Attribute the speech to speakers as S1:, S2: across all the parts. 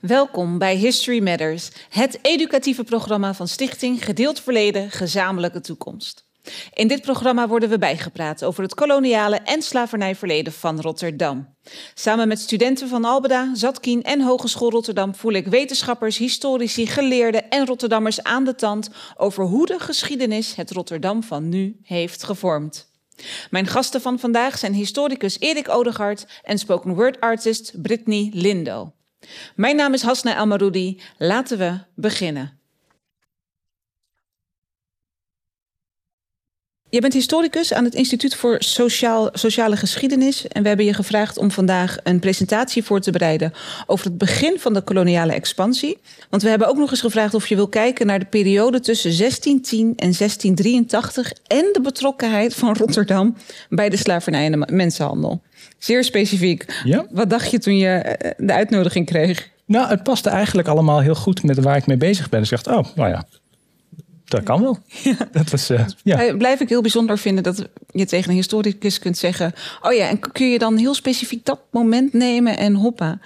S1: Welkom bij History Matters, het educatieve programma van Stichting Gedeeld Verleden, Gezamenlijke Toekomst. In dit programma worden we bijgepraat over het koloniale en slavernijverleden van Rotterdam. Samen met studenten van Albeda, Zatkien en Hogeschool Rotterdam voel ik wetenschappers, historici, geleerden en Rotterdammers aan de tand over hoe de geschiedenis het Rotterdam van nu heeft gevormd. Mijn gasten van vandaag zijn historicus Erik Odegaard en spoken word artist Brittany Lindo. Mijn naam is Hasna Elmaroudi. Laten we beginnen. Je bent historicus aan het Instituut voor Sociaal, Sociale Geschiedenis. En we hebben je gevraagd om vandaag een presentatie voor te bereiden over het begin van de koloniale expansie. Want we hebben ook nog eens gevraagd of je wil kijken naar de periode tussen 1610 en 1683 en de betrokkenheid van Rotterdam bij de slavernij en de mensenhandel. Zeer specifiek.
S2: Ja.
S1: Wat dacht je toen je eh, de uitnodiging kreeg?
S2: Nou, het paste eigenlijk allemaal heel goed met waar ik mee bezig ben. Dus ik dacht, oh, nou ja, dat kan wel. Dat was, uh, ja.
S1: Eh, Blijf ik heel bijzonder vinden dat je tegen een historicus kunt zeggen... oh ja, en kun je dan heel specifiek dat moment nemen en hoppa.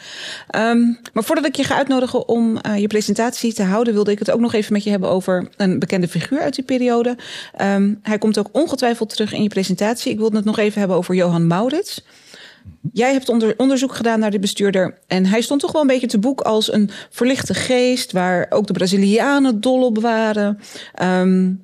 S1: Um, maar voordat ik je ga uitnodigen om uh, je presentatie te houden... wilde ik het ook nog even met je hebben over een bekende figuur uit die periode. Um, hij komt ook ongetwijfeld terug in je presentatie. Ik wilde het nog even hebben over Johan Maurits... Jij hebt onder, onderzoek gedaan naar de bestuurder. En hij stond toch wel een beetje te boek als een verlichte geest, waar ook de Brazilianen dol op waren. Um,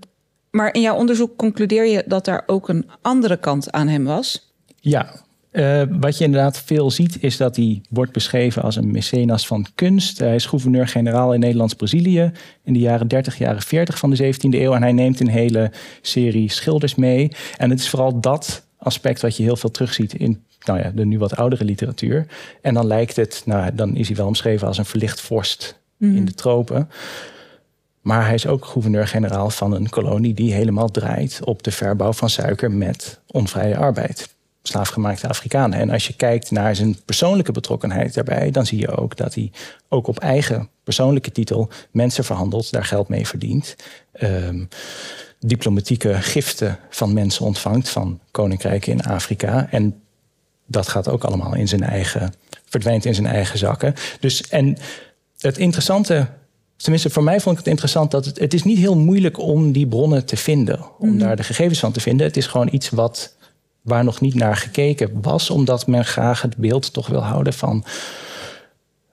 S1: maar in jouw onderzoek concludeer je dat daar ook een andere kant aan hem was.
S2: Ja, uh, wat je inderdaad veel ziet, is dat hij wordt beschreven als een mecenas van kunst. Hij is gouverneur-generaal in Nederlands-Brazilië in de jaren 30, jaren 40 van de 17e eeuw. En hij neemt een hele serie schilders mee. En het is vooral dat aspect wat je heel veel terugziet in nou ja, de nu wat oudere literatuur. En dan lijkt het, nou, dan is hij wel omschreven als een verlicht vorst mm. in de tropen. Maar hij is ook gouverneur-generaal van een kolonie die helemaal draait op de verbouw van suiker met onvrije arbeid. Slaafgemaakte Afrikanen. En als je kijkt naar zijn persoonlijke betrokkenheid daarbij, dan zie je ook dat hij ook op eigen persoonlijke titel mensen verhandelt, daar geld mee verdient. Um, diplomatieke giften van mensen ontvangt van koninkrijken in Afrika. En dat gaat ook allemaal in zijn eigen, verdwijnt in zijn eigen zakken. Dus en het interessante, tenminste voor mij vond ik het interessant dat het, het is niet heel moeilijk om die bronnen te vinden, om mm. daar de gegevens van te vinden. Het is gewoon iets wat waar nog niet naar gekeken was, omdat men graag het beeld toch wil houden van,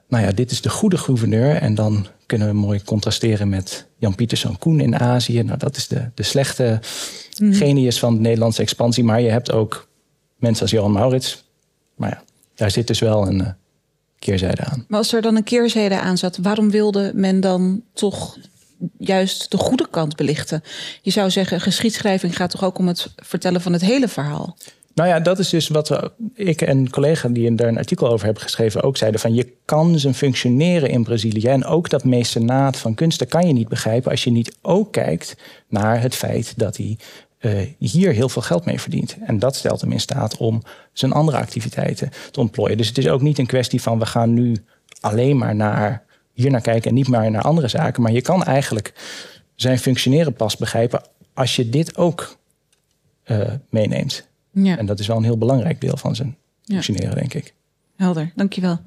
S2: nou ja, dit is de goede gouverneur en dan kunnen we mooi contrasteren met Jan Pieterszoon Koen in Azië. Nou, dat is de, de slechte mm. genius van de Nederlandse expansie, maar je hebt ook mensen als Johan Maurits, maar ja, daar zit dus wel een uh, keerzijde aan.
S1: Maar als er dan een keerzijde aan zat, waarom wilde men dan toch juist de goede kant belichten? Je zou zeggen, geschiedschrijving gaat toch ook om het vertellen van het hele verhaal?
S2: Nou ja, dat is dus wat ik en een collega die daar een artikel over hebben geschreven ook zeiden: van je kan zijn functioneren in Brazilië. En ook dat mecenaat van kunsten kan je niet begrijpen als je niet ook kijkt naar het feit dat hij uh, hier heel veel geld mee verdient. En dat stelt hem in staat om zijn andere activiteiten te ontplooien. Dus het is ook niet een kwestie van we gaan nu alleen maar naar hier naar kijken en niet maar naar andere zaken. Maar je kan eigenlijk zijn functioneren pas begrijpen als je dit ook uh, meeneemt. Ja. En dat is wel een heel belangrijk deel van zijn functioneren, denk ik.
S1: Helder, dankjewel.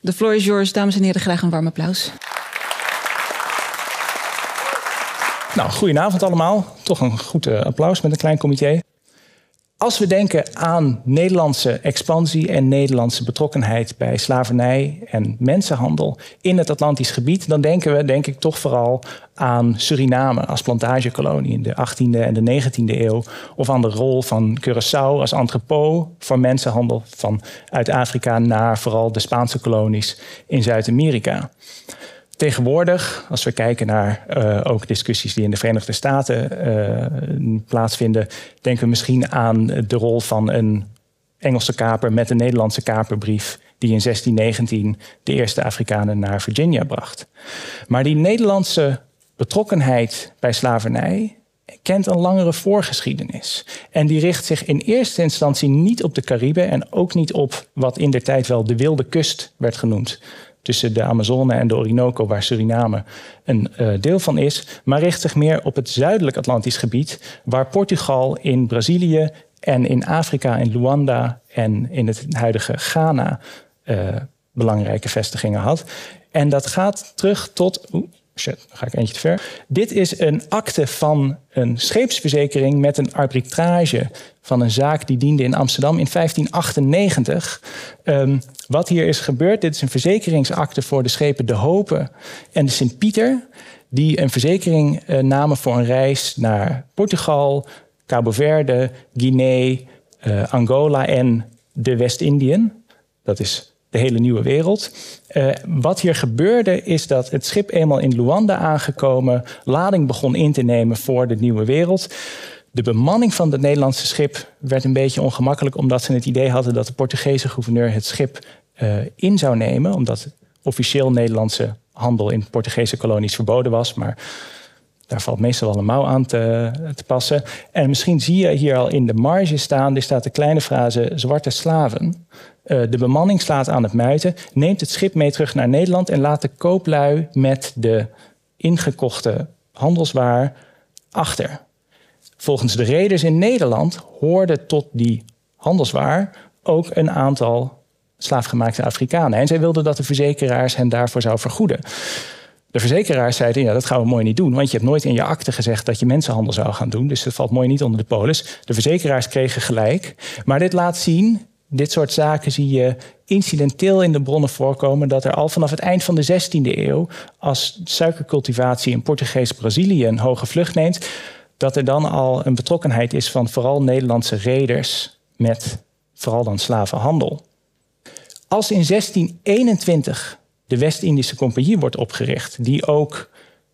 S1: De floor is yours. Dames en heren, graag een warm applaus.
S2: Nou, goedenavond allemaal. Toch een goed uh, applaus met een klein comité. Als we denken aan Nederlandse expansie en Nederlandse betrokkenheid bij slavernij en mensenhandel in het Atlantisch gebied, dan denken we, denk ik, toch vooral aan Suriname als plantagekolonie in de 18e en de 19e eeuw. Of aan de rol van Curaçao als entrepot voor mensenhandel van uit Afrika naar vooral de Spaanse kolonies in Zuid-Amerika. Tegenwoordig, als we kijken naar uh, ook discussies die in de Verenigde Staten uh, plaatsvinden, denken we misschien aan de rol van een Engelse kaper met een Nederlandse kaperbrief, die in 1619 de eerste Afrikanen naar Virginia bracht. Maar die Nederlandse betrokkenheid bij slavernij kent een langere voorgeschiedenis. En die richt zich in eerste instantie niet op de Cariben en ook niet op wat in de tijd wel de wilde kust werd genoemd tussen de Amazone en de Orinoco, waar Suriname een uh, deel van is, maar richt zich meer op het zuidelijk Atlantisch gebied, waar Portugal in Brazilië en in Afrika, in Luanda en in het huidige Ghana uh, belangrijke vestigingen had. En dat gaat terug tot. Shit, ga ik eentje te ver. Dit is een akte van een scheepsverzekering met een arbitrage van een zaak die diende in Amsterdam in 1598. Ehm, wat hier is gebeurd, dit is een verzekeringsakte voor de schepen De Hopen en de Sint-Pieter, die een verzekering uh, namen voor een reis naar Portugal, Cabo Verde, Guinea, uh, Angola en de West-Indiën. Dat is de hele nieuwe wereld. Uh, wat hier gebeurde is dat het schip eenmaal in Luanda aangekomen, lading begon in te nemen voor de nieuwe wereld. De bemanning van het Nederlandse schip werd een beetje ongemakkelijk omdat ze het idee hadden dat de Portugese gouverneur het schip uh, in zou nemen, omdat officieel Nederlandse handel in Portugese kolonies verboden was, maar daar valt meestal wel een mouw aan te, te, passen. En misschien zie je hier al in de marge staan, er staat de kleine frase zwarte slaven. Uh, de bemanning slaat aan het muiten, neemt het schip mee terug naar Nederland en laat de kooplui met de ingekochte handelswaar achter. Volgens de reders in Nederland hoorde tot die handelswaar ook een aantal slaafgemaakte Afrikanen. En zij wilden dat de verzekeraars hen daarvoor zou vergoeden. De verzekeraars zeiden, ja, dat gaan we mooi niet doen, want je hebt nooit in je akte gezegd dat je mensenhandel zou gaan doen, dus dat valt mooi niet onder de polis. De verzekeraars kregen gelijk, maar dit laat zien, dit soort zaken zie je incidenteel in de bronnen voorkomen, dat er al vanaf het eind van de 16e eeuw, als suikercultivatie in Portugees Brazilië een hoge vlucht neemt, dat er dan al een betrokkenheid is van vooral Nederlandse reders met vooral dan slavenhandel. Als in 1621 de West-Indische Compagnie wordt opgericht, die ook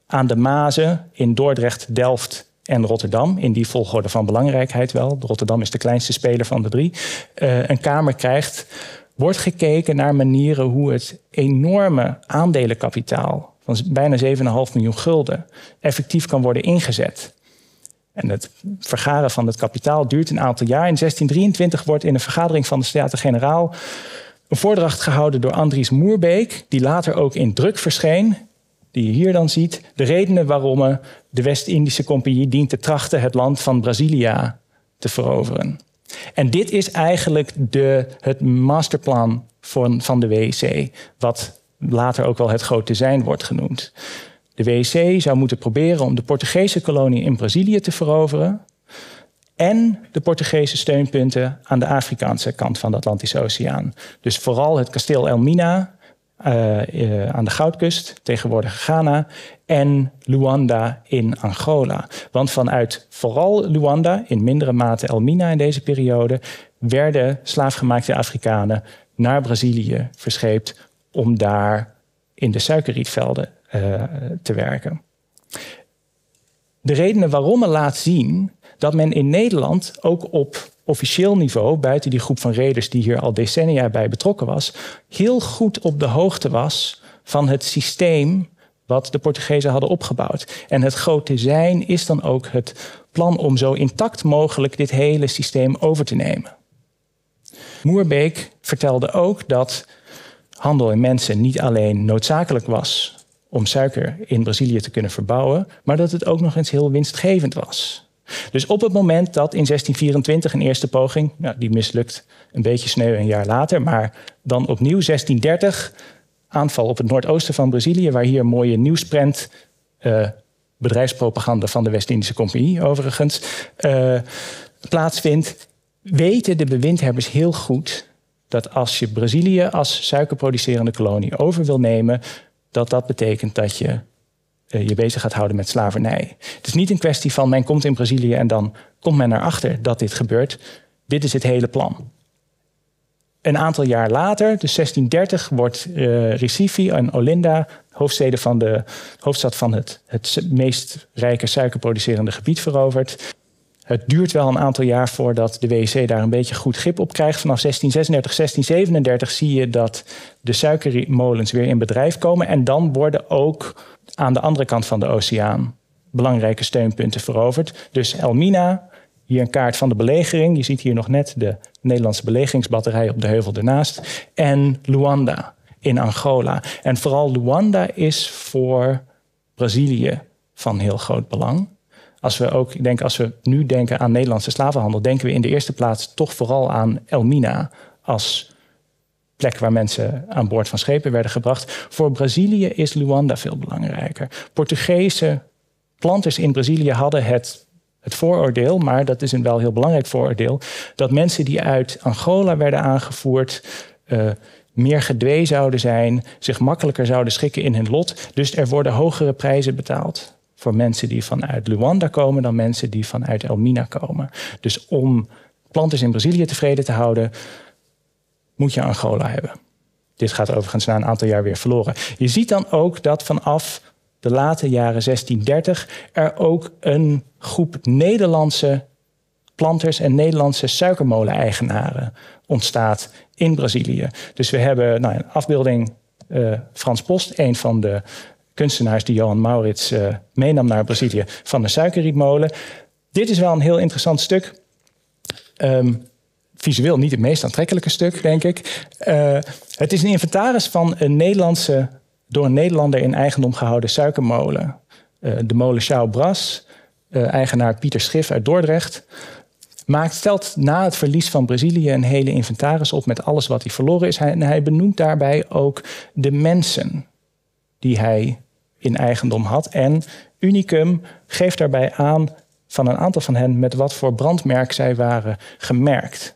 S2: aan de Mazen in Dordrecht, Delft en Rotterdam, in die volgorde van belangrijkheid wel, Rotterdam is de kleinste speler van de drie, uh, een kamer krijgt, wordt gekeken naar manieren hoe het enorme aandelenkapitaal van bijna 7,5 miljoen gulden effectief kan worden ingezet. En het vergaren van het kapitaal duurt een aantal jaar. In 1623 wordt in een vergadering van de Staten-Generaal een voordracht gehouden door Andries Moerbeek, die later ook in druk verscheen, die je hier dan ziet, de redenen waarom de West-Indische Compagnie dient te trachten het land van Brazilia te veroveren. En dit is eigenlijk de, het masterplan van, van de WEC, wat later ook wel het grote zijn wordt genoemd. De WEC zou moeten proberen om de Portugese kolonie in Brazilië te veroveren en de Portugese steunpunten aan de Afrikaanse kant van de Atlantische Oceaan. Dus vooral het kasteel Elmina uh, uh, aan de Goudkust, tegenwoordig Ghana, en Luanda in Angola. Want vanuit vooral Luanda, in mindere mate Elmina in deze periode, werden slaafgemaakte Afrikanen naar Brazilië verscheept om daar in de suikerrietvelden uh, te werken. De redenen waarom men laat zien dat men in Nederland ook op officieel niveau, buiten die groep van reders die hier al decennia bij betrokken was, heel goed op de hoogte was van het systeem wat de Portugezen hadden opgebouwd. En het grote zijn is dan ook het plan om zo intact mogelijk dit hele systeem over te nemen. Moerbeek vertelde ook dat handel in mensen niet alleen noodzakelijk was om suiker in Brazilië te kunnen verbouwen, maar dat het ook nog eens heel winstgevend was. Dus op het moment dat in 1624 een eerste poging, die mislukt een beetje sneu een jaar later, maar dan opnieuw 1630 aanval op het noordoosten van Brazilië, waar hier mooie nieuwsprent, uh, bedrijfspropaganda van de West-Indische Compagnie overigens, uh, plaatsvindt, weten de bewindhebbers heel goed dat als je Brazilië als suikerproducerende kolonie over wil nemen, dat dat betekent dat je je bezig gaat houden met slavernij. Het is niet een kwestie van men komt in Brazilië en dan komt men erachter dat dit gebeurt. Dit is het hele plan. Een aantal jaar later, dus 1630, wordt uh, Recife en Olinda, hoofdsteden van de, hoofdstad van het, het meest rijke suikerproducerende gebied, veroverd. Het duurt wel een aantal jaar voordat de WC daar een beetje goed grip op krijgt. Vanaf 1636, 1637 zie je dat de suikermolens weer in bedrijf komen. En dan worden ook aan de andere kant van de oceaan belangrijke steunpunten veroverd. Dus Elmina, hier een kaart van de belegering. Je ziet hier nog net de Nederlandse belegeringsbatterij op de heuvel ernaast. En Luanda in Angola. En vooral Luanda is voor Brazilië van heel groot belang. Als we ook, ik denk, als we nu denken aan Nederlandse slavenhandel, denken we in de eerste plaats toch vooral aan Elmina als plek waar mensen aan boord van schepen werden gebracht. Voor Brazilië is Luanda veel belangrijker. Portugese planters in Brazilië hadden het, het vooroordeel, maar dat is een wel heel belangrijk vooroordeel, dat mensen die uit Angola werden aangevoerd. Uh, meer gedwee zouden zijn, zich makkelijker zouden schikken in hun lot. Dus er worden hogere prijzen betaald voor mensen die vanuit Luanda komen dan mensen die vanuit Elmina komen. Dus om planters in Brazilië tevreden te houden, moet je Angola hebben. Dit gaat overigens na een aantal jaar weer verloren. Je ziet dan ook dat vanaf de late jaren 1630 er ook een groep Nederlandse planters en Nederlandse suikermolen-eigenaren ontstaat in Brazilië. Dus we hebben nou, een afbeelding uh, Frans Post, een van de kunstenaars die Johan Maurits uh, meenam naar Brazilië van de suikerrietmolen. Dit is wel een heel interessant stuk. Um, visueel niet het meest aantrekkelijke stuk, denk ik. Uh, het is een inventaris van een Nederlandse, door een Nederlander in eigendom gehouden suikermolen. Uh, de molen Chao Bras, eigenaar Pieter Schif uit Dordrecht maakt, stelt na het verlies van Brazilië een hele inventaris op met alles wat hij verloren is. en hij benoemt daarbij ook de mensen die hij in eigendom had. En Unicum geeft daarbij aan van een aantal van hen met wat voor brandmerk zij waren gemerkt.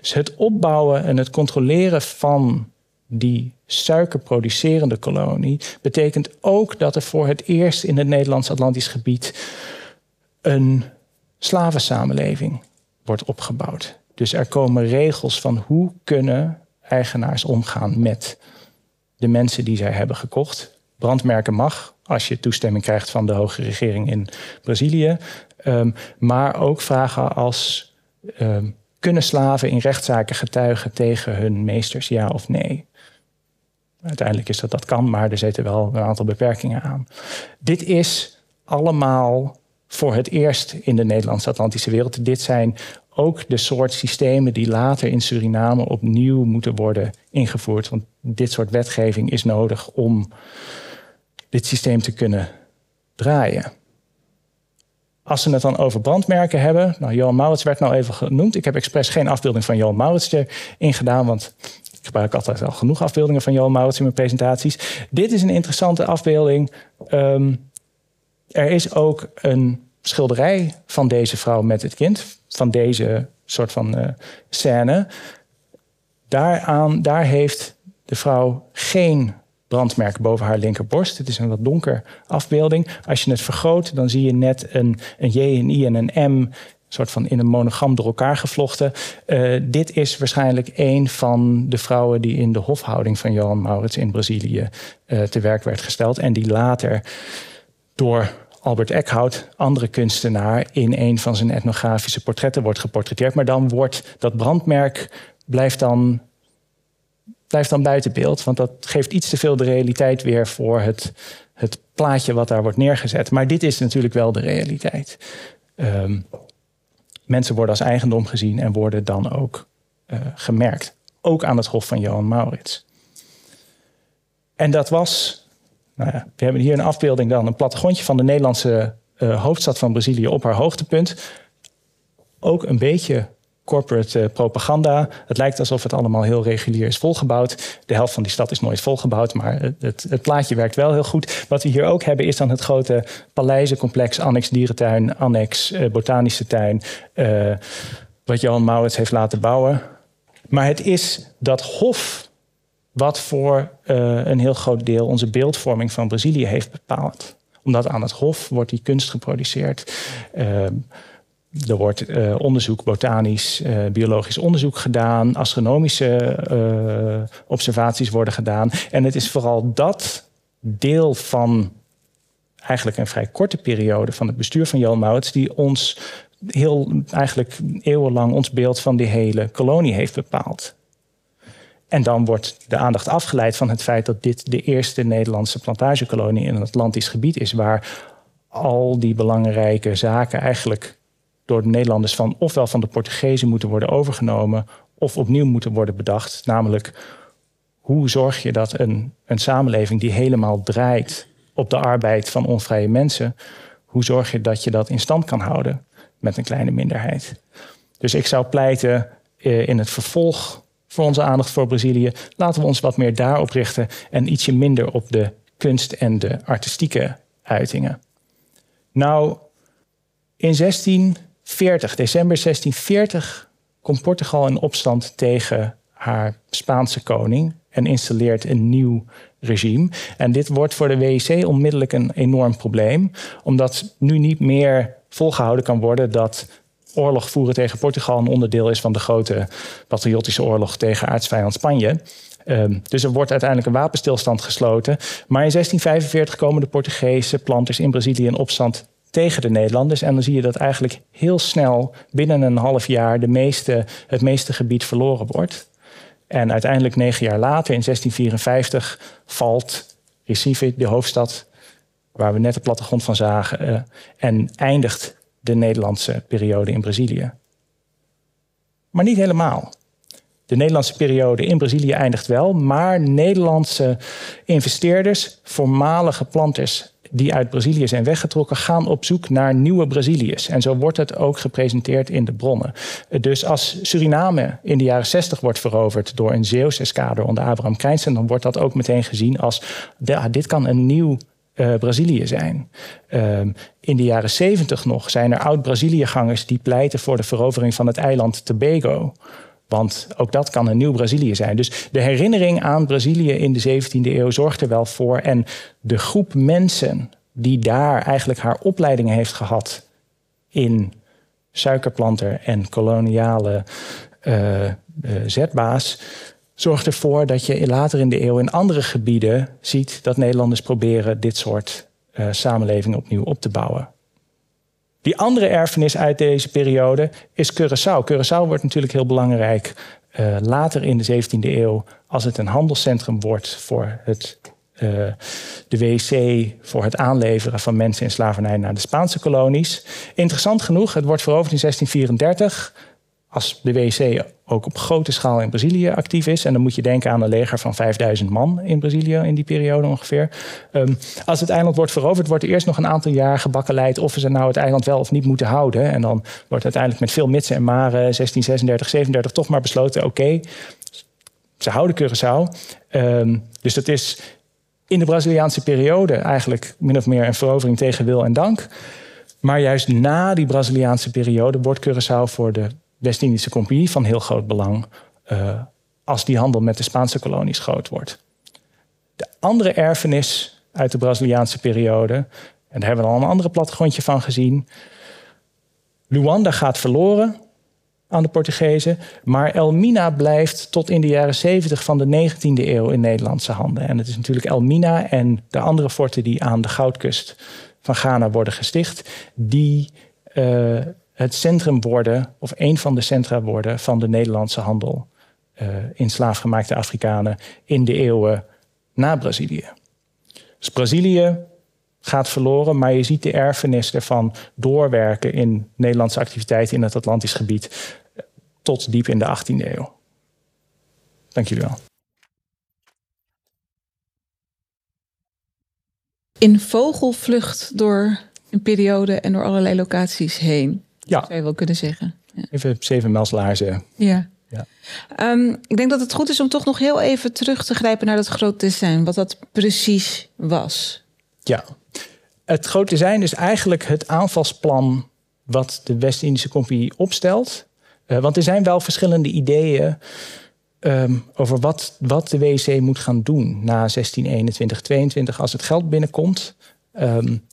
S2: Dus het opbouwen en het controleren van die suikerproducerende kolonie betekent ook dat er voor het eerst in het Nederlands-Atlantisch gebied een slavensamenleving wordt opgebouwd. Dus er komen regels van hoe kunnen eigenaars omgaan met de mensen die zij hebben gekocht. Brandmerken mag als je toestemming krijgt van de hoge regering in Brazilië. Um, maar ook vragen als um, kunnen slaven in rechtszaken getuigen tegen hun meesters, ja of nee? Uiteindelijk is dat dat kan, maar er zitten wel een aantal beperkingen aan. Dit is allemaal voor het eerst in de Nederlands-Atlantische wereld. Dit zijn ook de soort systemen die later in Suriname opnieuw moeten worden ingevoerd. Want dit soort wetgeving is nodig om dit systeem te kunnen draaien. Als we het dan over brandmerken hebben, nou, Johan Maurits werd nou even genoemd. Ik heb expres geen afbeelding van Johan Maurits erin gedaan, want ik gebruik altijd al genoeg afbeeldingen van Johan Maurits in mijn presentaties. Dit is een interessante afbeelding. Um, er is ook een schilderij van deze vrouw met het kind, van deze soort van uh, scène. Daaraan, daar heeft de vrouw geen brandmerk boven haar linkerborst. Het is een wat donker afbeelding. Als je het vergroot, dan zie je net een, een J, een I en een M soort van in een monogram door elkaar gevlochten. Uh, dit is waarschijnlijk een van de vrouwen die in de hofhouding van Johan Maurits in Brazilië uh, te werk werd gesteld. En die later door Albert Eckhout, andere kunstenaar, in een van zijn etnografische portretten wordt geportretteerd. Maar dan wordt dat brandmerk blijft dan, blijft dan buiten beeld. Want dat geeft iets te veel de realiteit weer voor het, het plaatje wat daar wordt neergezet. Maar dit is natuurlijk wel de realiteit. Um, mensen worden als eigendom gezien en worden dan ook uh, gemerkt. Ook aan het hof van Johan Maurits. En dat was nou ja, we hebben hier een afbeelding dan, een plattegrondje van de Nederlandse uh, hoofdstad van Brazilië op haar hoogtepunt. Ook een beetje corporate uh, propaganda. Het lijkt alsof het allemaal heel regulier is volgebouwd. De helft van die stad is nooit volgebouwd, maar het, het, plaatje werkt wel heel goed. Wat we hier ook hebben is dan het grote paleizencomplex, annex dierentuin, annex uh, botanische tuin, wat Johan Maurits heeft laten bouwen. Maar het is dat hof wat voor een heel groot deel onze beeldvorming van Brazilië heeft bepaald. Omdat aan het Hof wordt die kunst geproduceerd. Uh, er wordt uh, onderzoek, botanisch, biologisch onderzoek gedaan. Astronomische observaties worden gedaan. En het is vooral dat deel van eigenlijk een vrij korte periode van het bestuur van Johan Maurits... die ons heel, eigenlijk eeuwenlang ons beeld van die hele kolonie heeft bepaald. En dan wordt de aandacht afgeleid van het feit dat dit de eerste Nederlandse plantagekolonie in een Atlantisch gebied is, waar al die belangrijke zaken eigenlijk door de Nederlanders van ofwel van de Portugezen moeten worden overgenomen of opnieuw moeten worden bedacht. Namelijk, hoe zorg je dat een, een samenleving die helemaal draait op de arbeid van onvrije mensen, hoe zorg je dat je dat in stand kan houden met een kleine minderheid? Dus ik zou pleiten eh, in het vervolg voor onze aandacht voor Brazilië. Laten we ons wat meer daarop richten en ietsje minder op de kunst en de artistieke uitingen. Nou, in 1640, december 1640, komt Portugal in opstand tegen haar Spaanse koning en installeert een nieuw regime. En dit wordt voor de WEC onmiddellijk een enorm probleem, omdat nu niet meer volgehouden kan worden dat oorlog voeren tegen Portugal een onderdeel is van de grote patriotische oorlog tegen aardsvijand Spanje. Ehm, dus er wordt uiteindelijk een wapenstilstand gesloten. Maar in 1645 komen de Portugese planters in Brazilië in opstand tegen de Nederlanders. En dan zie je dat eigenlijk heel snel binnen een half jaar de meeste, het meeste gebied verloren wordt. En uiteindelijk negen jaar later, in 1654, valt Recife, de hoofdstad waar we net de plattegrond van zagen, uh, en eindigt de Nederlandse periode in Brazilië. Maar niet helemaal. De Nederlandse periode in Brazilië eindigt wel, maar Nederlandse investeerders, voormalige planters die uit Brazilië zijn weggetrokken, gaan op zoek naar nieuwe Braziliërs. En zo wordt het ook gepresenteerd in de bronnen. Dus als Suriname in de jaren 60 wordt veroverd door een Zeeuws eskader onder Abraham Krijnsen, dan wordt dat ook meteen gezien als dit kan een nieuw uh, Brazilië zijn. Uh, in de jaren 70 nog zijn er oud-Braziliëgangers die pleiten voor de verovering van het eiland Tobago. Want ook dat kan een nieuw Brazilië zijn. Dus de herinnering aan Brazilië in de 17e eeuw zorgt er wel voor. En de groep mensen die daar eigenlijk haar opleiding heeft gehad in suikerplanter en koloniale uh, uh, zetbaas, zorgt ervoor dat je later in de eeuw in andere gebieden ziet dat Nederlanders proberen dit soort uh, samenlevingen opnieuw op te bouwen. Die andere erfenis uit deze periode is Curaçao. Curaçao wordt natuurlijk heel belangrijk uh, later in de 17e eeuw als het een handelscentrum wordt voor het, uh, de WC, voor het aanleveren van mensen in slavernij naar de Spaanse kolonies. Interessant genoeg, het wordt veroverd in 1634 als de WC ook op grote schaal in Brazilië actief is. En dan moet je denken aan een leger van 5000 man in Brazilië in die periode ongeveer. Um, als het eiland wordt veroverd, wordt er eerst nog een aantal jaar gebakkeleid of ze nou het eiland wel of niet moeten houden. En dan wordt uiteindelijk met veel mitsen en maren 1636, 37 toch maar besloten: oké, ze houden Curaçao. Um, dus dat is in de Braziliaanse periode eigenlijk min of meer een verovering tegen wil en dank. Maar juist na die Braziliaanse periode wordt Curaçao voor de West-Indische Compagnie van heel groot belang uh, als die handel met de Spaanse kolonies groot wordt. De andere erfenis uit de Braziliaanse periode, en daar hebben we al een andere plattegrondje van gezien. Luanda gaat verloren aan de Portugezen, maar Elmina blijft tot in de jaren 70 van de 19e eeuw in Nederlandse handen. En het is natuurlijk Elmina en de andere forten die aan de goudkust van Ghana worden gesticht, die uh, het centrum worden, of een van de centra worden van de Nederlandse handel uh, in slaafgemaakte Afrikanen in de eeuwen na Brazilië. Dus Brazilië gaat verloren, maar je ziet de erfenis ervan doorwerken in Nederlandse activiteiten in het Atlantisch gebied eh, tot diep in de 18e eeuw. Dank jullie wel.
S1: In vogelvlucht door een periode en door allerlei locaties heen. Ja. Zou je wel kunnen zeggen.
S2: Ja. Even zeven melslaarzen.
S1: Ja. ja. Um, ik denk dat het goed is om toch nog heel even terug te grijpen naar dat groot design. Wat dat precies was.
S2: Ja. Het groot design is eigenlijk het aanvalsplan wat de West-Indische Compagnie opstelt. Uh, want er zijn wel verschillende ideeën um, over wat, wat de WC moet gaan doen na 1621, 22 als het geld binnenkomt. Um,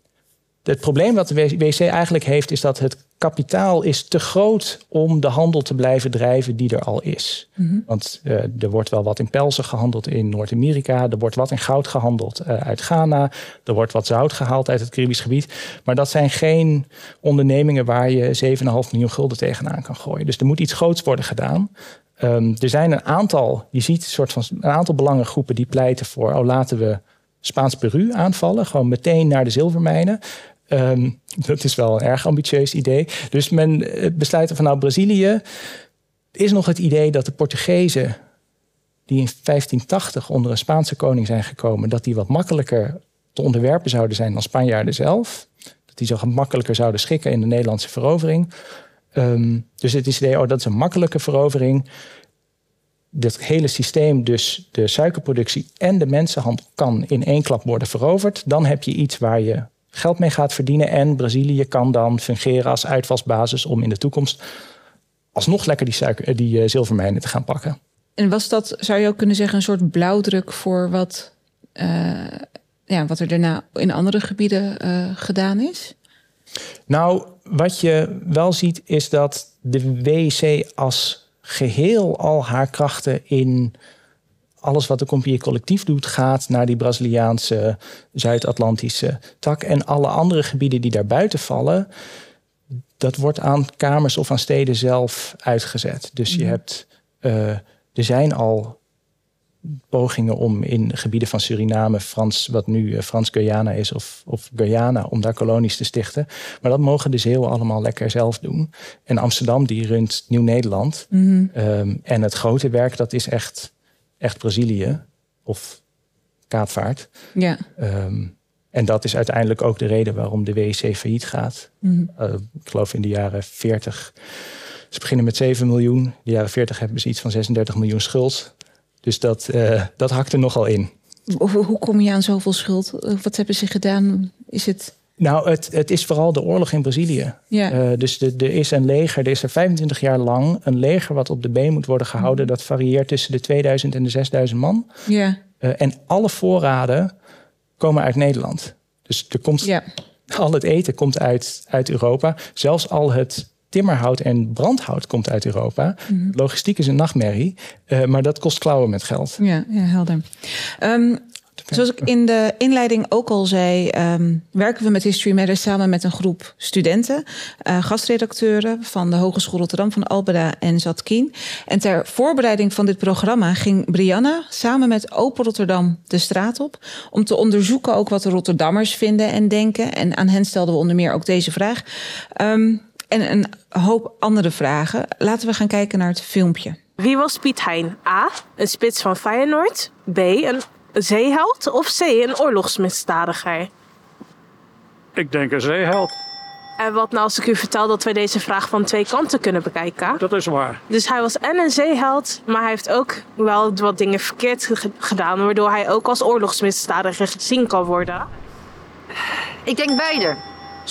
S2: het probleem wat de WC eigenlijk heeft, is dat het kapitaal is te groot om de handel te blijven drijven die er al is. Mm Want uh, er wordt wel wat in pelzen gehandeld in Noord-Amerika, er wordt wat in goud gehandeld uh, uit Ghana, er wordt wat zout gehaald uit het Caribisch gebied. Maar dat zijn geen ondernemingen waar je 7,5 miljoen gulden tegenaan kan gooien. Dus er moet iets groots worden gedaan. Um, er zijn een aantal, je ziet een soort van een aantal belangengroepen die pleiten voor, oh laten we Spaans-Peru aanvallen, gewoon meteen naar de zilvermijnen. Um, dat is wel een erg ambitieus idee. Dus men eh, besluit van nou Brazilië is nog het idee dat de Portugezen die in 1580 onder een Spaanse koning zijn gekomen, dat die wat makkelijker te onderwerpen zouden zijn dan Spanjaarden zelf. Dat die zo gemakkelijker zouden schikken in de Nederlandse verovering. Um, dus het is idee, oh, dat is een makkelijke verovering. dit hele systeem, dus de suikerproductie en de mensenhandel, kan in één klap worden veroverd, dan heb je iets waar je geld mee gaat verdienen. En Brazilië kan dan fungeren als uitvalsbasis om in de toekomst alsnog lekker die, suiker, die uh, zilvermijnen te gaan pakken.
S1: En was dat, zou je ook kunnen zeggen, een soort blauwdruk voor wat, uh, ja, wat er daarna in andere gebieden uh, gedaan is?
S2: Nou, wat je wel ziet is dat de WEC als geheel al haar krachten in alles wat de Compier collectief doet, gaat naar die Braziliaanse Zuid-Atlantische tak. En alle andere gebieden die daarbuiten vallen, dat wordt aan kamers of aan steden zelf uitgezet. Dus je mhm. hebt, uh, er zijn al pogingen om in gebieden van Suriname, Frans, wat nu uh, Frans-Guyana is, of, of Guyana, om daar kolonies te stichten. Maar dat mogen de Zeeuwen allemaal lekker zelf doen. En Amsterdam, die runt Nieuw-Nederland. Mhm. Ehm, en het grote werk, dat is echt, echt Brazilië of Kaapvaart. Ja. Um, en dat is uiteindelijk ook de reden waarom de WEC failliet gaat. Mhm. Uh, ik geloof in de jaren 40. Ze beginnen met 7 miljoen. In de jaren 40 hebben ze iets van 36 miljoen schuld. Dus dat, uh, dat hakt er nogal in.
S1: Hoe kom je aan zoveel schuld? Wat hebben ze gedaan? Is het...
S2: Nou, het, het is vooral de oorlog in Brazilië. Ja. Uh, dus er is een leger, er is er 25 jaar lang een leger wat op de been moet worden gehouden. Mhm. Dat varieert tussen de 2000 en de 6000 man. Ja. Uh, en alle voorraden komen uit Nederland. Dus er komt, ja. al het eten komt uit, uit Europa. Zelfs al het timmerhout en brandhout komt uit Europa. Mhm. Logistiek is een nachtmerrie, uh, maar dat kost klauwen met geld.
S1: Ja, ja helder. Um, Zoals ik in de inleiding ook al zei, um, werken we met History Matters samen met een groep studenten, uh, gastredacteuren van de Hogeschool Rotterdam van Albeda en Zatkien. En ter voorbereiding van dit programma ging Brianna samen met Open Rotterdam de straat op om te onderzoeken ook wat de Rotterdammers vinden en denken. En aan hen stelden we onder meer ook deze vraag. Um, en een hoop andere vragen. Laten we gaan kijken naar het filmpje.
S3: Wie was Piet Hein? A. Een spits van Feyenoord. B. Een zeeheld of C, een oorlogsmisdadiger?
S4: Ik denk een zeeheld.
S3: En wat nou als ik u vertel dat wij deze vraag van twee kanten kunnen bekijken?
S4: Dat is waar.
S3: Dus hij was en een zeeheld, maar hij heeft ook wel wat dingen verkeerd gedaan, waardoor hij ook als oorlogsmisdadiger gezien kan worden.
S5: Ik denk beide.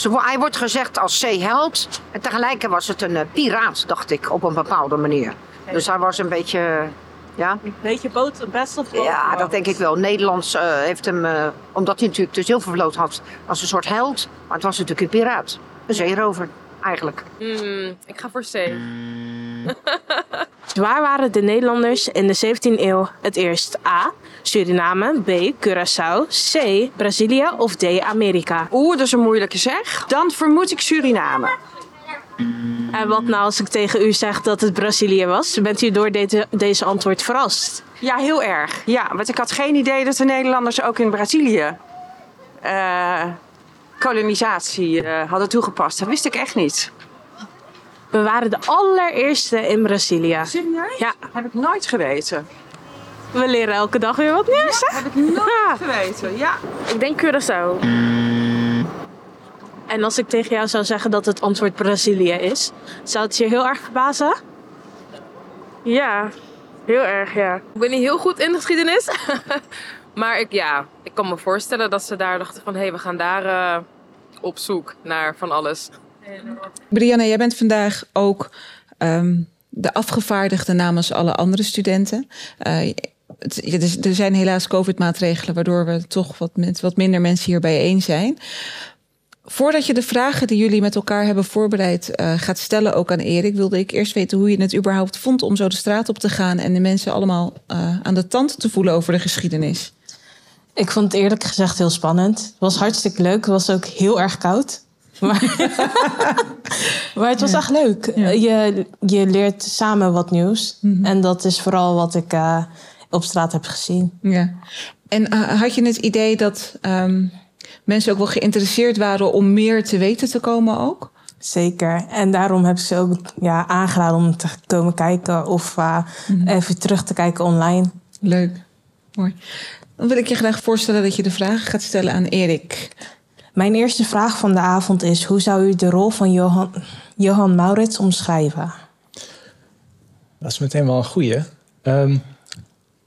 S5: Hij wordt gezegd als zeeheld en tegelijk was het een eh, piraat, dacht ik, op een bepaalde manier. Dus hij was een beetje ja.
S3: Een beetje boot, best of
S5: Ja, dat denk ik wel. Nederlands uh, heeft hem, uh, omdat hij natuurlijk de zilvervloot had, als een soort held. Maar het was natuurlijk een piraat. Een zeerover, eigenlijk.
S3: Mm, ik ga voor C. Waar waren de Nederlanders in de 17e eeuw het eerst? A. Suriname. B. Curaçao. C. Brazilië. Of D. Amerika?
S6: Oeh, dat is een moeilijke zeg. Dan vermoed ik Suriname.
S3: En wat nou als ik tegen u zeg dat het Brazilië was? Bent u door deze, deze antwoord verrast?
S6: Ja, heel erg. Ja, want ik had geen idee dat de Nederlanders ook in Brazilië uh, kolonisatie uh, hadden toegepast. Dat wist ik echt niet.
S3: We waren de allereerste in Brazilië.
S6: Serieus? Ja. Heb ik nooit geweten.
S3: We leren elke dag weer wat nieuws.
S6: Ja, heb ik nooit geweten, ja.
S3: Ik denk Curaçao. En als ik tegen jou zou zeggen dat het antwoord Brazilië is, zou het je heel erg verbazen?
S7: Ja, heel erg, ja. Ik ben niet heel goed in de geschiedenis. maar ik, ja, ik kan me voorstellen dat ze daar dachten van... hé, hey, we gaan daar uh, op zoek naar van alles.
S1: Brianna, jij bent vandaag ook um, de afgevaardigde namens alle andere studenten. Uh, er zijn helaas COVID-maatregelen waardoor we toch wat, met wat minder mensen hier bijeen zijn. Voordat je de vragen die jullie met elkaar hebben voorbereid uh, gaat stellen, ook aan Erik, wilde ik eerst weten hoe je het überhaupt vond om zo de straat op te gaan en de mensen allemaal uh, aan de tand te voelen over de geschiedenis.
S8: Ik vond het eerlijk gezegd heel spannend. Het was hartstikke leuk. Het was ook heel erg koud. Maar, maar het was echt leuk. Je, je leert samen wat nieuws. Mm -hmm. En dat is vooral wat ik uh, op straat heb gezien.
S1: Ja. En had je het idee dat. Um, mensen ook wel geïnteresseerd waren om meer te weten te komen ook?
S8: Zeker. En daarom heb ik ze ook ja, aangeraden om te komen kijken of uh, mm-hmm. even terug te kijken online.
S1: Leuk. Mooi. Dan wil ik je graag voorstellen dat je de vraag gaat stellen aan Erik.
S8: Mijn eerste vraag van de avond is: hoe zou u de rol van Johan, Johan Maurits omschrijven?
S2: Dat is meteen wel een goeie. Ehm,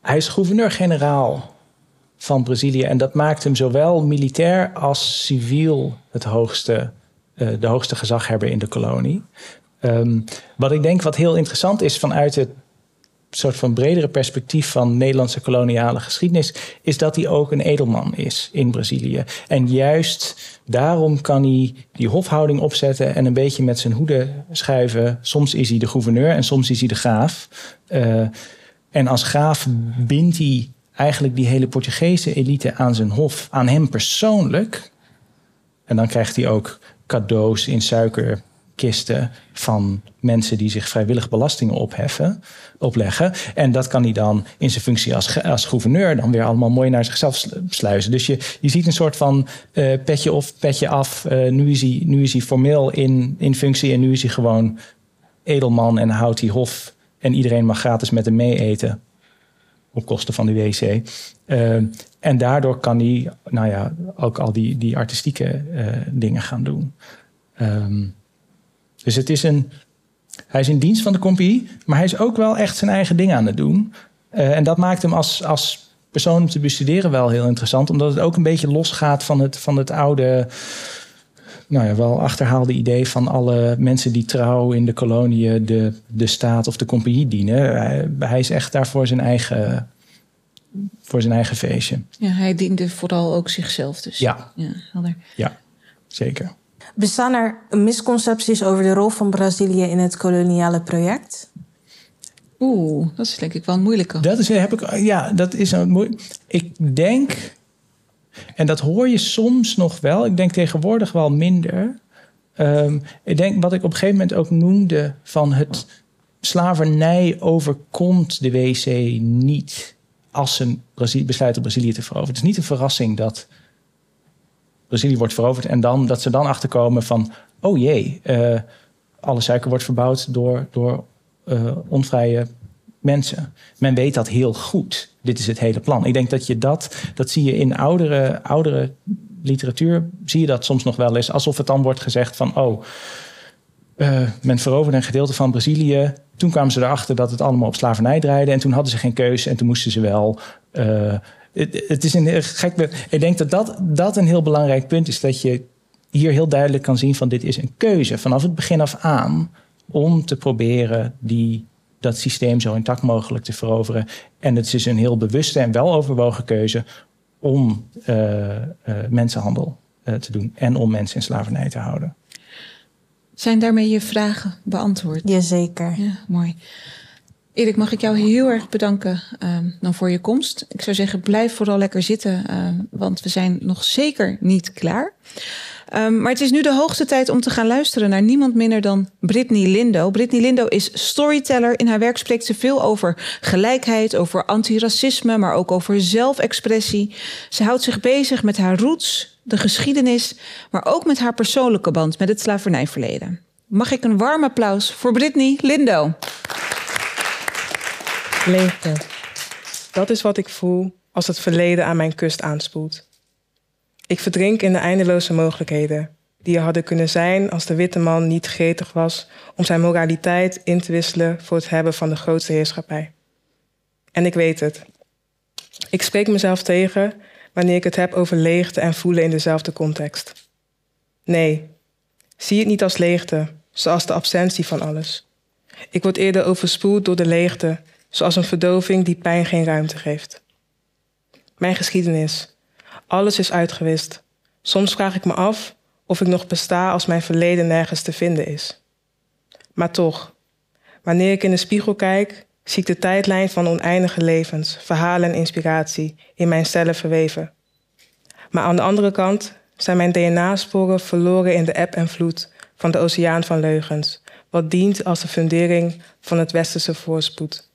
S2: hij is gouverneur-generaal van Brazilië en dat maakt hem zowel militair als civiel het hoogste, uh, de hoogste gezaghebber in de kolonie. Um, wat ik denk wat heel interessant is vanuit het soort van bredere perspectief van Nederlandse koloniale geschiedenis, is dat hij ook een edelman is in Brazilië. En juist daarom kan hij die hofhouding opzetten en een beetje met zijn hoede schuiven. Soms is hij de gouverneur en soms is hij de graaf. Uh, en als graaf bindt hij eigenlijk die hele Portugese elite aan zijn hof, aan hem persoonlijk. En dan krijgt hij ook cadeaus in suiker kisten van mensen die zich vrijwillig belastingen opheffen, opleggen. En dat kan hij dan in zijn functie als, als gouverneur dan weer allemaal mooi naar zichzelf sluizen. Dus je, je ziet een soort van uh, petje of petje af. Uh, nu, is hij, nu is hij formeel in, in functie en nu is hij gewoon edelman en houdt hij hof. En iedereen mag gratis met hem mee eten. Op kosten van de wc. Uh, en daardoor kan hij nou ja, ook al die, die artistieke dingen gaan doen. Um, dus het is een, hij is in dienst van de compagnie, maar hij is ook wel echt zijn eigen ding aan het doen. Uh, en dat maakt hem als, als persoon om te bestuderen wel heel interessant, omdat het ook een beetje losgaat van het, van het oude, nou ja, wel achterhaalde idee van alle mensen die trouw in de koloniën de, de staat of de compagnie dienen. Hij, hij is echt daar voor zijn eigen, voor zijn eigen feestje.
S1: Ja, hij diende vooral ook zichzelf dus.
S2: Ja,
S1: ja, helder.
S2: ja zeker.
S8: Bestaan er misconcepties over de rol van Brazilië in het koloniale project?
S1: Oeh, dat is denk ik wel een moeilijke.
S2: Dat is, heb ik, ja, dat is een moeilijk. Ik denk, en dat hoor je soms nog wel, ik denk tegenwoordig wel minder. Um, ik denk wat ik op een gegeven moment ook noemde van het slavernij overkomt de WC niet als ze besluiten Brazilië te veroveren. Het is niet een verrassing dat Brazilië wordt veroverd. En dan dat ze dan achterkomen van, oh jee, uh, alle suiker wordt verbouwd door, door uh, onvrije mensen. Men weet dat heel goed. Dit is het hele plan. Ik denk dat je dat, dat zie je in oudere, oudere literatuur, zie je dat soms nog wel eens. Alsof het dan wordt gezegd van, oh, uh, men veroverde een gedeelte van Brazilië. Toen kwamen ze erachter dat het allemaal op slavernij draaide. En toen hadden ze geen keuze en toen moesten ze wel uh, het, het is een gek. Ik denk dat, dat dat een heel belangrijk punt is. Dat je hier heel duidelijk kan zien van dit is een keuze vanaf het begin af aan om te proberen die, dat systeem zo intact mogelijk te veroveren. En het is een heel bewuste en weloverwogen keuze om uh, uh, mensenhandel uh, te doen en om mensen in slavernij te houden.
S1: Zijn daarmee je vragen beantwoord?
S8: Jazeker.
S1: Ja, mooi. Erik, mag ik jou heel erg bedanken uh, dan voor je komst. Ik zou zeggen, blijf vooral lekker zitten, uh, want we zijn nog zeker niet klaar. Um, maar het is nu de hoogste tijd om te gaan luisteren naar niemand minder dan Brittany Lindo. Brittany Lindo is storyteller. In haar werk spreekt ze veel over gelijkheid, over antiracisme, maar ook over zelfexpressie. Ze houdt zich bezig met haar roots, de geschiedenis, maar ook met haar persoonlijke band met het slavernijverleden. Mag ik een warm applaus voor Brittany Lindo?
S9: Leegte. Dat is wat ik voel als het verleden aan mijn kust aanspoelt. Ik verdrink in de eindeloze mogelijkheden die er hadden kunnen zijn als de witte man niet gretig was om zijn moraliteit in te wisselen voor het hebben van de grootste heerschappij. En ik weet het. Ik spreek mezelf tegen wanneer ik het heb over leegte en voelen in dezelfde context. Nee, zie het niet als leegte, zoals de absentie van alles. Ik word eerder overspoeld door de leegte zoals een verdoving die pijn geen ruimte geeft. Mijn geschiedenis. Alles is uitgewist. Soms vraag ik me af of ik nog besta als mijn verleden nergens te vinden is. Maar toch, wanneer ik in de spiegel kijk, zie ik de tijdlijn van oneindige levens, verhalen en inspiratie in mijn cellen verweven. Maar aan de andere kant zijn mijn DNA-sporen verloren in de eb en vloed van de oceaan van leugens, wat dient als de fundering van het westerse voorspoed.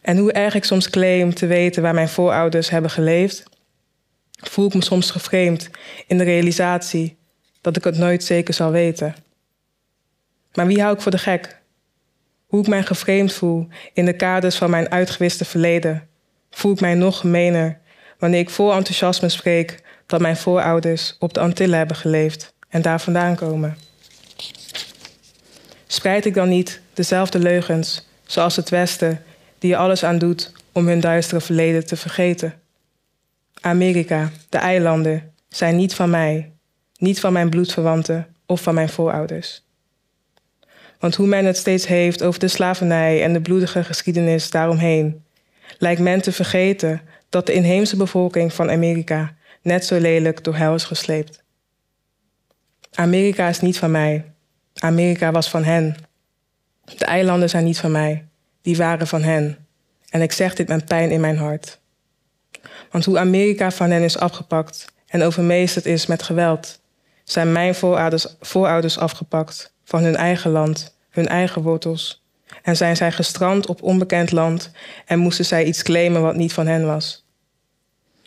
S9: En hoe erg ik soms claim te weten waar mijn voorouders hebben geleefd, voel ik me soms geframed in de realisatie dat ik het nooit zeker zal weten. Maar wie hou ik voor de gek? Hoe ik mij geframed voel in de kaders van mijn uitgewiste verleden, voel ik mij nog gemener wanneer ik vol enthousiasme spreek dat mijn voorouders op de Antillen hebben geleefd en daar vandaan komen. Spreid ik dan niet dezelfde leugens zoals het Westen die er alles aan doet om hun duistere verleden te vergeten. Amerika, de eilanden, zijn niet van mij, niet van mijn bloedverwanten of van mijn voorouders. Want hoe men het steeds heeft over de slavernij en de bloedige geschiedenis daaromheen, lijkt men te vergeten dat de inheemse bevolking van Amerika net zo lelijk door hel is gesleept. Amerika is niet van mij. Amerika was van hen. De eilanden zijn niet van mij. Die waren van hen. En ik zeg dit met pijn in mijn hart. Want hoe Amerika van hen is afgepakt en overmeesterd is met geweld, zijn mijn voorouders, voorouders afgepakt van hun eigen land, hun eigen wortels. En zijn zij gestrand op onbekend land en moesten zij iets claimen wat niet van hen was.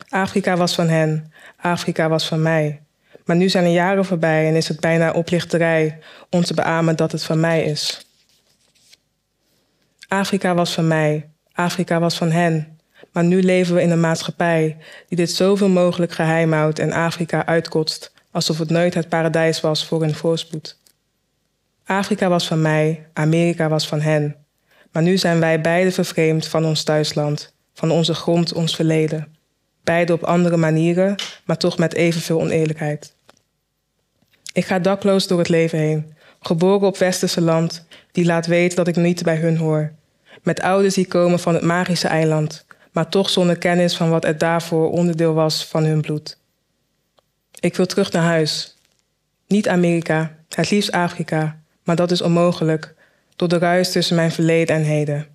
S9: Afrika was van hen, Afrika was van mij. Maar nu zijn er jaren voorbij en is het bijna oplichterij om te beamen dat het van mij is. Afrika was van mij, Afrika was van hen. Maar nu leven we in een maatschappij die dit zoveel mogelijk geheim houdt en Afrika uitkotst, alsof het nooit het paradijs was voor hun voorspoed. Afrika was van mij, Amerika was van hen. Maar nu zijn wij beide vervreemd van ons thuisland, van onze grond, ons verleden. Beide op andere manieren, maar toch met evenveel oneerlijkheid. Ik ga dakloos door het leven heen, geboren op westerse land, die laat weten dat ik niet bij hun hoor. Met ouders die komen van het magische eiland, maar toch zonder kennis van wat er daarvoor onderdeel was van hun bloed. Ik wil terug naar huis. Niet Amerika, het liefst Afrika, maar dat is onmogelijk door de ruis tussen mijn verleden en heden.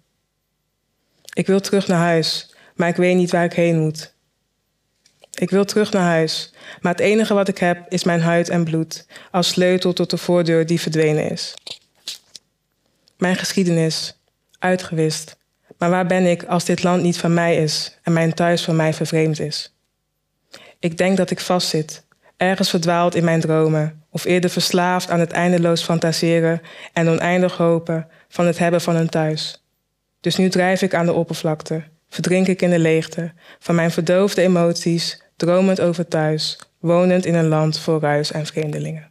S9: Ik wil terug naar huis, maar ik weet niet waar ik heen moet. Ik wil terug naar huis, maar het enige wat ik heb is mijn huid en bloed als sleutel tot de voordeur die verdwenen is. Mijn geschiedenis, uitgewist. Maar waar ben ik als dit land niet van mij is en mijn thuis van mij vervreemd is? Ik denk dat ik vastzit, ergens verdwaald in mijn dromen, of eerder verslaafd aan het eindeloos fantaseren en oneindig hopen van het hebben van een thuis. Dus nu drijf ik aan de oppervlakte, verdrink ik in de leegte van mijn verdoofde emoties, dromend over thuis, wonend in een land vol ruis en vreemdelingen.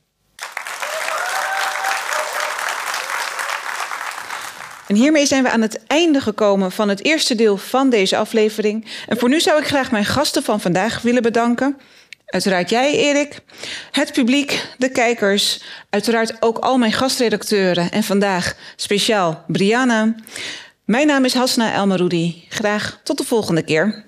S1: En hiermee zijn we aan het einde gekomen van het eerste deel van deze aflevering. En voor nu zou ik graag mijn gasten van vandaag willen bedanken. Uiteraard jij, Erik, het publiek, de kijkers, uiteraard ook al mijn gastredacteuren en vandaag speciaal Brianna. Mijn naam is Hasna Elmaroudi. Graag tot de volgende keer.